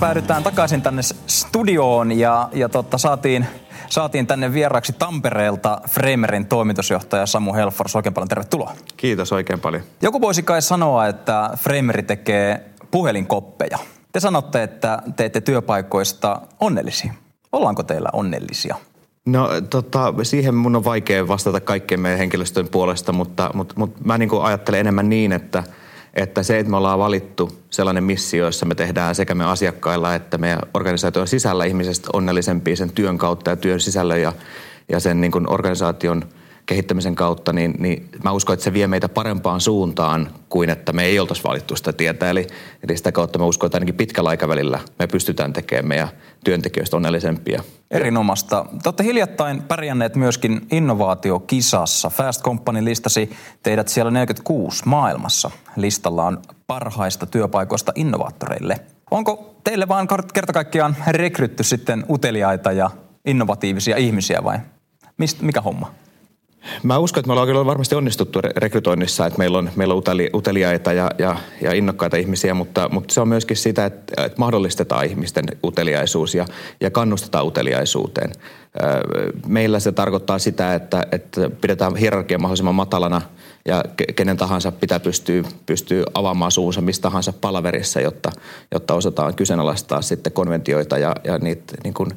päädytään takaisin tänne studioon ja, ja totta, saatiin, saatiin tänne vieraksi Tampereelta Framerin toimitusjohtaja Samu Helfors. Oikein paljon tervetuloa. Kiitos oikein paljon. Joku voisi kai sanoa, että Frameri tekee puhelinkoppeja. Te sanotte, että teette työpaikoista onnellisia. Ollaanko teillä onnellisia? No tota, siihen mun on vaikea vastata kaikkien meidän henkilöstön puolesta, mutta, mutta, mutta mä niin ajattelen enemmän niin, että, että se, että me ollaan valittu sellainen missio, jossa me tehdään sekä me asiakkailla että meidän organisaation sisällä ihmisestä onnellisempia sen työn kautta ja työn sisällön ja, ja sen niin organisaation – kehittämisen kautta, niin, niin mä uskon, että se vie meitä parempaan suuntaan kuin että me ei oltaisi valittu sitä tietä. Eli, eli sitä kautta mä uskon, että ainakin pitkällä aikavälillä me pystytään tekemään meidän työntekijöistä onnellisempia. Erinomasta. Te olette hiljattain pärjänneet myöskin innovaatiokisassa. Fast Company listasi teidät siellä 46 maailmassa. Listalla on parhaista työpaikoista innovaattoreille. Onko teille vaan kerta kaikkiaan rekrytty sitten uteliaita ja innovatiivisia ihmisiä vai Mist, mikä homma? Mä uskon, että me ollaan kyllä varmasti onnistuttu rekrytoinnissa, että meillä on, meillä on uteli, uteliaita ja, ja, ja innokkaita ihmisiä, mutta, mutta se on myöskin sitä, että, että mahdollistetaan ihmisten uteliaisuus ja, ja kannustetaan uteliaisuuteen. Meillä se tarkoittaa sitä, että, että pidetään hierarkia mahdollisimman matalana ja kenen tahansa pitää pystyä, pystyä avaamaan suunsa mistä tahansa palaverissa, jotta, jotta osataan kyseenalaistaa sitten konventioita ja, ja niitä niin kuin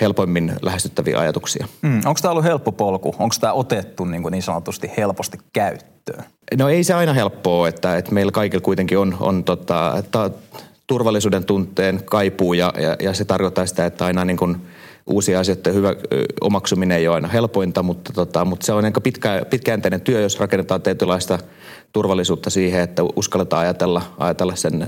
helpoimmin lähestyttäviä ajatuksia. Mm, onko tämä ollut helppo polku? Onko tämä otettu niin, kuin niin sanotusti helposti käyttöön? No ei se aina helppoa, että, että meillä kaikilla kuitenkin on, on tota, että turvallisuuden tunteen kaipuu ja, ja, ja se tarkoittaa sitä, että aina niin kuin uusia asioita hyvä omaksuminen ei ole aina helpointa, mutta, tota, mutta se on aika pitkä, pitkäjänteinen työ, jos rakennetaan tietynlaista turvallisuutta siihen, että uskalletaan ajatella, ajatella sen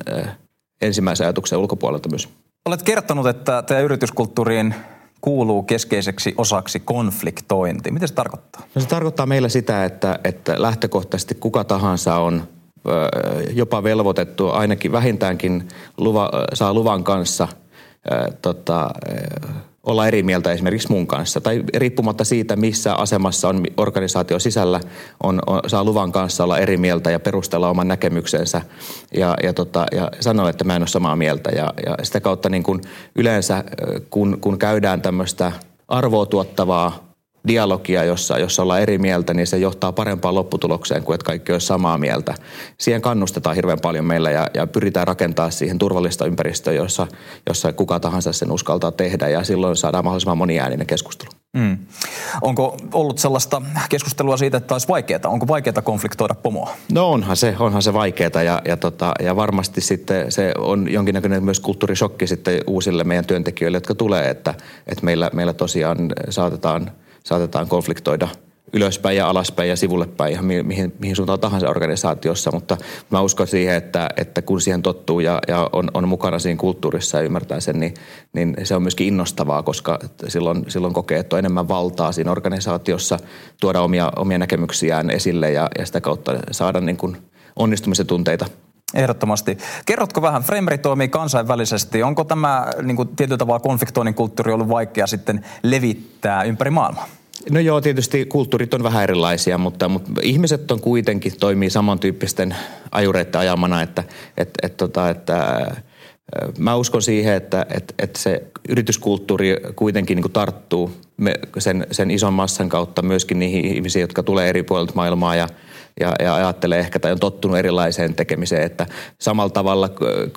ensimmäisen ajatuksen ulkopuolelta myös. Olet kertonut, että teidän yrityskulttuuriin kuuluu keskeiseksi osaksi konfliktointi. Mitä se tarkoittaa? No se tarkoittaa meillä sitä, että, että lähtökohtaisesti kuka tahansa on jopa velvoitettu, ainakin vähintäänkin luva, saa luvan kanssa tota, olla eri mieltä esimerkiksi mun kanssa. Tai riippumatta siitä, missä asemassa on organisaatio sisällä, on, on, saa luvan kanssa olla eri mieltä ja perustella oman näkemyksensä ja, ja, tota, ja sanoa, että mä en ole samaa mieltä. Ja, ja sitä kautta niin kun yleensä, kun, kun käydään tämmöistä arvoa tuottavaa dialogia, jossa, jossa ollaan eri mieltä, niin se johtaa parempaan lopputulokseen kuin että kaikki olisi samaa mieltä. Siihen kannustetaan hirveän paljon meillä ja, ja pyritään rakentamaan siihen turvallista ympäristöä, jossa, jossa kuka tahansa sen uskaltaa tehdä ja silloin saadaan mahdollisimman moniääninen keskustelu. Mm. Onko ollut sellaista keskustelua siitä, että olisi vaikeaa? Onko vaikeaa konfliktoida pomoa? No onhan se, onhan se vaikeaa ja, ja, tota, ja varmasti sitten se on jonkinnäköinen myös kulttuurishokki sitten uusille meidän työntekijöille, jotka tulee, että, että meillä, meillä tosiaan saatetaan – saatetaan konfliktoida ylöspäin ja alaspäin ja sivulle päin ihan mihin, mihin suuntaan tahansa organisaatiossa, mutta mä uskon siihen, että, että kun siihen tottuu ja, ja on, on mukana siinä kulttuurissa ja ymmärtää sen, niin, niin se on myöskin innostavaa, koska silloin, silloin kokee, että on enemmän valtaa siinä organisaatiossa tuoda omia, omia näkemyksiään esille ja, ja sitä kautta saada niin kuin onnistumisen tunteita Ehdottomasti. Kerrotko vähän, Frameri toimii kansainvälisesti. Onko tämä niin kuin, tietyllä tavalla konfliktoinnin kulttuuri ollut vaikea sitten levittää ympäri maailmaa? No joo, tietysti kulttuurit on vähän erilaisia, mutta, mutta ihmiset on kuitenkin toimii samantyyppisten ajureiden ajamana, että, että, että, tota, että, että Mä uskon siihen, että, että, että se yrityskulttuuri kuitenkin niin tarttuu sen, sen ison massan kautta myöskin niihin ihmisiin, jotka tulee eri puolilta maailmaa ja, ja, ja ajattelee ehkä tai on tottunut erilaiseen tekemiseen, että samalla tavalla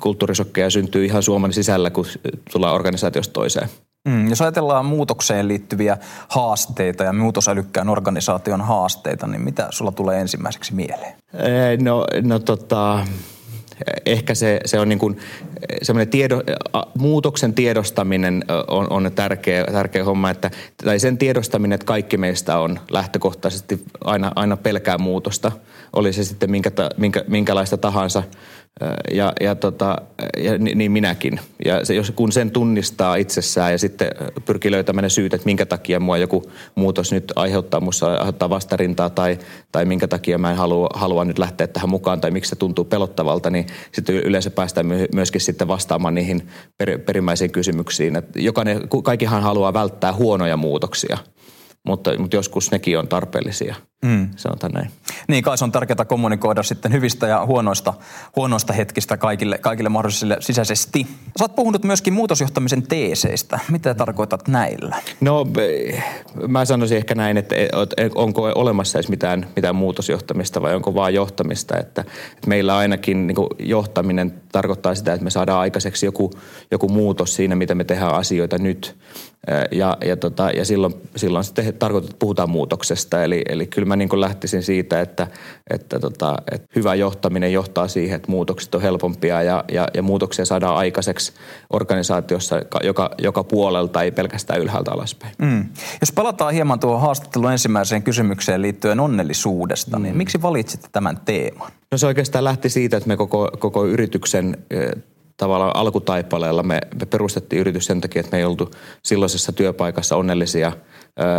kulttuurisokkeja syntyy ihan Suomen sisällä, kun tullaan organisaatiosta toiseen. Mm, jos ajatellaan muutokseen liittyviä haasteita ja muutosälykkään organisaation haasteita, niin mitä sulla tulee ensimmäiseksi mieleen? No, no tota, ehkä se, se on niin kuin semmoinen tiedo, muutoksen tiedostaminen on, on tärkeä, tärkeä homma, että, tai sen tiedostaminen, että kaikki meistä on lähtökohtaisesti aina, aina pelkää muutosta, oli se sitten minkä, minkä, minkälaista tahansa – ja, ja, tota, ja niin minäkin. Ja se, jos, kun sen tunnistaa itsessään ja sitten pyrkii löytämään ne syyt, että minkä takia mua joku muutos nyt aiheuttaa musta aiheuttaa vastarintaa tai, tai minkä takia mä en halua, halua nyt lähteä tähän mukaan tai miksi se tuntuu pelottavalta, niin sitten yleensä päästään myöskin sitten vastaamaan niihin per, perimmäisiin kysymyksiin. Et jokainen, kaikkihan haluaa välttää huonoja muutoksia, mutta, mutta joskus nekin on tarpeellisia – mm. sanotaan näin. Niin, kai se on tärkeää kommunikoida sitten hyvistä ja huonoista, huonoista hetkistä kaikille, kaikille mahdollisille sisäisesti. Sä oot puhunut myöskin muutosjohtamisen teeseistä. Mitä tarkoitat näillä? No, mä sanoisin ehkä näin, että onko olemassa edes mitään, mitään muutosjohtamista vai onko vaan johtamista. Että, että meillä ainakin niin johtaminen tarkoittaa sitä, että me saadaan aikaiseksi joku, joku muutos siinä, miten me tehdään asioita nyt. Ja, ja, tota, ja silloin, silloin sitten tarkoittaa, että puhutaan muutoksesta. Eli, eli kyllä mä niin lähtisin siitä, että, että, tota, että hyvä johtaminen johtaa siihen, että muutokset on helpompia ja, ja, ja muutoksia saadaan aikaiseksi organisaatiossa joka, joka puolelta, ei pelkästään ylhäältä alaspäin. Mm. Jos palataan hieman tuohon haastattelun ensimmäiseen kysymykseen liittyen onnellisuudesta, niin mm. niin miksi valitsitte tämän teeman? No se oikeastaan lähti siitä, että me koko, koko yrityksen tavallaan alkutaipaleella me, me perustettiin yritys sen takia, että me ei oltu silloisessa työpaikassa onnellisia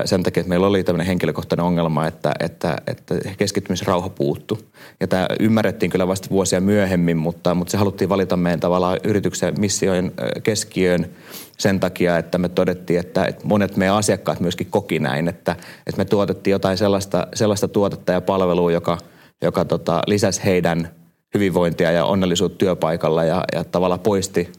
sen takia, että meillä oli tämmöinen henkilökohtainen ongelma, että, että, että keskittymisrauha puuttu. Ja tämä ymmärrettiin kyllä vasta vuosia myöhemmin, mutta, mutta se haluttiin valita meidän tavallaan yrityksen missiojen keskiöön sen takia, että me todettiin, että, että monet meidän asiakkaat myöskin koki näin, että, että me tuotettiin jotain sellaista, sellaista tuotetta ja palvelua, joka, joka tota, lisäsi heidän – hyvinvointia ja onnellisuutta työpaikalla ja, ja tavallaan poisti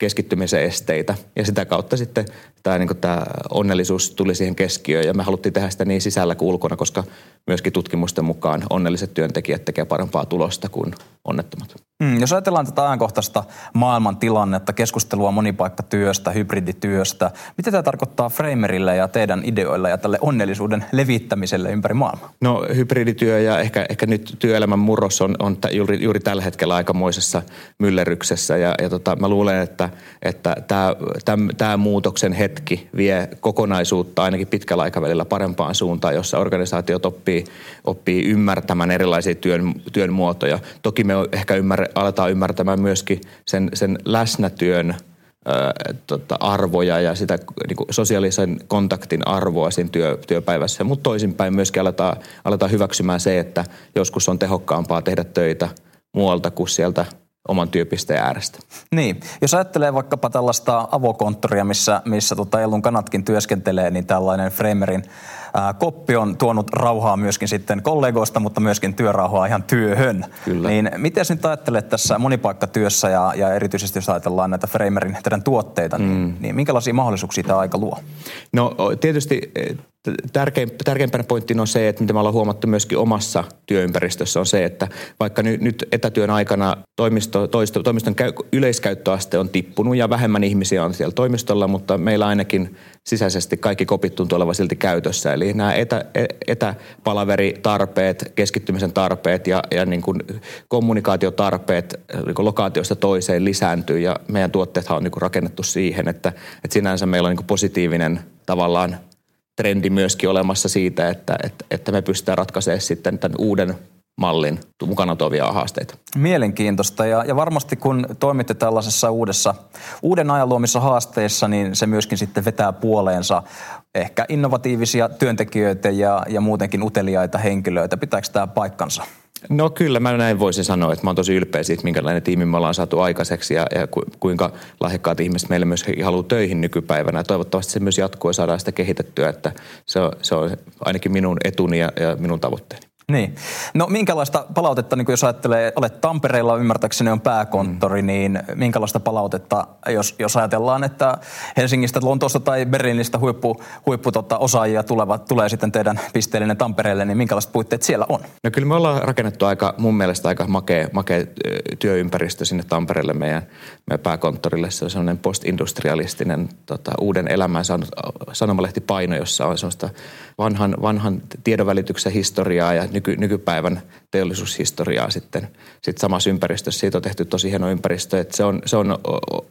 keskittymisen esteitä. Ja sitä kautta sitten tämä, niin tämä onnellisuus tuli siihen keskiöön ja me haluttiin tehdä sitä niin sisällä kuin ulkona, koska myöskin tutkimusten mukaan onnelliset työntekijät tekevät parempaa tulosta kuin onnettomat. Mm, jos ajatellaan tätä ajankohtaista maailman tilannetta, keskustelua monipaikkatyöstä, hybridityöstä, mitä tämä tarkoittaa Framerille ja teidän ideoille ja tälle onnellisuuden levittämiselle ympäri maailmaa? No hybridityö ja ehkä, ehkä nyt työelämän murros on, on juuri, juuri tällä hetkellä aikamoisessa myllerryksessä ja, ja tota, mä luulen, että, että tämä, tämä, tämä muutoksen hetki vie kokonaisuutta ainakin pitkällä aikavälillä parempaan suuntaan, jossa organisaatiot oppii, oppii ymmärtämään erilaisia työn, työn muotoja. Toki me ehkä ymmärrä, aletaan ymmärtämään myöskin sen, sen läsnätyön tota, arvoja ja sitä niin kuin sosiaalisen kontaktin arvoa siinä työ, työpäivässä. Mutta toisinpäin myöskin aletaan, aletaan hyväksymään se, että joskus on tehokkaampaa tehdä töitä muualta kuin sieltä oman työpisteen äärestä. Niin, jos ajattelee vaikkapa tällaista avokonttoria, missä, missä tota Elun kanatkin työskentelee, niin tällainen Framerin ää, koppi on tuonut rauhaa myöskin sitten kollegoista, mutta myöskin työrauhaa ihan työhön. Kyllä. Niin miten nyt ajattelet tässä monipaikkatyössä ja, ja erityisesti jos ajatellaan näitä Framerin teidän tuotteita, niin, mm. niin minkälaisia mahdollisuuksia tämä aika luo? No tietysti tärkeimpänä pointtina on se, että mitä me ollaan huomattu myöskin omassa työympäristössä on se, että vaikka nyt, etätyön aikana toimisto, toisto, toimiston käy, yleiskäyttöaste on tippunut ja vähemmän ihmisiä on siellä toimistolla, mutta meillä ainakin sisäisesti kaikki kopit tuntuu olevan silti käytössä. Eli nämä etä, e, etäpalaveritarpeet, keskittymisen tarpeet ja, ja niin kuin kommunikaatiotarpeet niin kuin lokaatiosta toiseen lisääntyy ja meidän tuotteethan on niin kuin rakennettu siihen, että, että sinänsä meillä on niin kuin positiivinen tavallaan trendi myöskin olemassa siitä, että, että, että me pystytään ratkaisemaan sitten tämän uuden mallin mukana tuovia haasteita. Mielenkiintoista ja, ja varmasti kun toimitte tällaisessa uudessa, uuden ajan luomissa haasteissa, niin se myöskin sitten vetää puoleensa ehkä innovatiivisia työntekijöitä ja, ja muutenkin uteliaita henkilöitä. Pitääkö tämä paikkansa? No kyllä, mä näin voisin sanoa, että mä oon tosi ylpeä siitä, minkälainen tiimi me ollaan saatu aikaiseksi ja, ja kuinka lahjakkaat ihmiset meille myös haluaa töihin nykypäivänä. Toivottavasti se myös jatkuu ja saadaan sitä kehitettyä, että se on, se on ainakin minun etuni ja, ja minun tavoitteeni. Niin. No minkälaista palautetta, niin jos ajattelee, olet Tampereella, ymmärtääkseni on pääkonttori, mm. niin minkälaista palautetta, jos, jos ajatellaan, että Helsingistä, Lontoosta tai Berliinistä huippu, huippu tota, osaajia tulevat, tulee sitten teidän pisteellinen Tampereelle, niin minkälaiset puitteet siellä on? No kyllä me ollaan rakennettu aika, mun mielestä aika makea, makea työympäristö sinne Tampereelle meidän, meidän pääkonttorille. Se on sellainen postindustrialistinen tota, uuden elämän saanut sanomalehti paino, jossa on sellaista vanhan, vanhan tiedonvälityksen historiaa ja nyky, nykypäivän teollisuushistoriaa sitten, sitten samassa ympäristössä. Siitä on tehty tosi hieno ympäristö, että se on, se on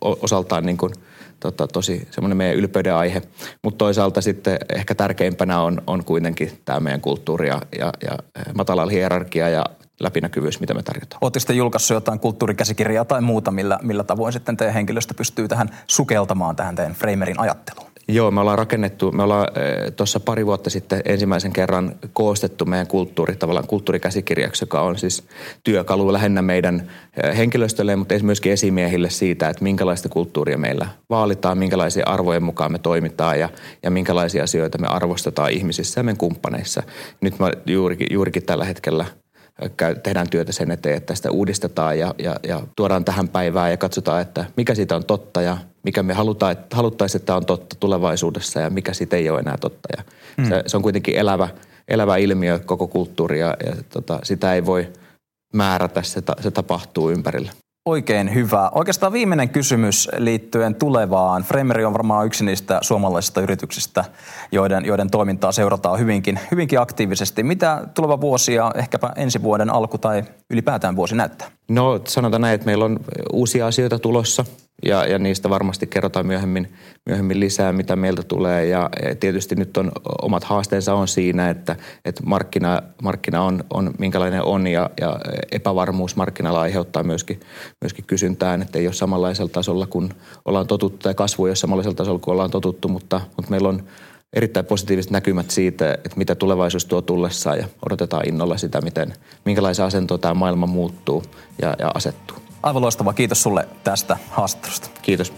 osaltaan niin kuin, tota, tosi semmoinen meidän ylpeyden aihe. Mutta toisaalta sitten ehkä tärkeimpänä on, on kuitenkin tämä meidän kulttuuri ja, ja, ja matala hierarkia ja läpinäkyvyys, mitä me tarjotaan. Oletteko sitten julkaissut jotain kulttuurikäsikirjaa tai muuta, millä, millä tavoin sitten teidän henkilöstö pystyy tähän sukeltamaan tähän teidän Framerin ajatteluun? Joo, me ollaan rakennettu, me ollaan tuossa pari vuotta sitten ensimmäisen kerran koostettu meidän kulttuuri, tavallaan kulttuurikäsikirjaksi, joka on siis työkalu lähinnä meidän henkilöstölle, mutta myöskin esimiehille siitä, että minkälaista kulttuuria meillä vaalitaan, minkälaisia arvojen mukaan me toimitaan ja, ja minkälaisia asioita me arvostetaan ihmisissä ja meidän kumppaneissa. Nyt mä juurikin, juurikin tällä hetkellä tehdään työtä sen eteen, että sitä uudistetaan ja, ja, ja tuodaan tähän päivään ja katsotaan, että mikä siitä on totta ja mikä me halutaan, että, haluttaisiin, että on totta tulevaisuudessa ja mikä siitä ei ole enää totta. Ja mm. se, se on kuitenkin elävä, elävä ilmiö koko kulttuuri ja, ja tota, sitä ei voi määrätä, se, ta, se tapahtuu ympärillä. Oikein hyvä. Oikeastaan viimeinen kysymys liittyen tulevaan. Fremeri on varmaan yksi niistä suomalaisista yrityksistä, joiden, joiden toimintaa seurataan hyvinkin, hyvinkin aktiivisesti. Mitä tuleva vuosi ja ehkäpä ensi vuoden alku tai ylipäätään vuosi näyttää? No sanotaan näin, että meillä on uusia asioita tulossa ja, ja niistä varmasti kerrotaan myöhemmin, myöhemmin lisää, mitä meiltä tulee. Ja tietysti nyt on omat haasteensa on siinä, että, että markkina, markkina on, on minkälainen on ja, ja epävarmuus markkinalla aiheuttaa myöskin, myöskin kysyntään, että ei ole samanlaisella tasolla kuin ollaan totuttu tai kasvu ei ole samanlaisella tasolla kuin ollaan totuttu, mutta, mutta meillä on erittäin positiiviset näkymät siitä, että mitä tulevaisuus tuo tullessaan ja odotetaan innolla sitä, miten, minkälaisen asentoon tämä maailma muuttuu ja, ja asettuu. Aivan loistavaa. Kiitos sulle tästä haastattelusta. Kiitos.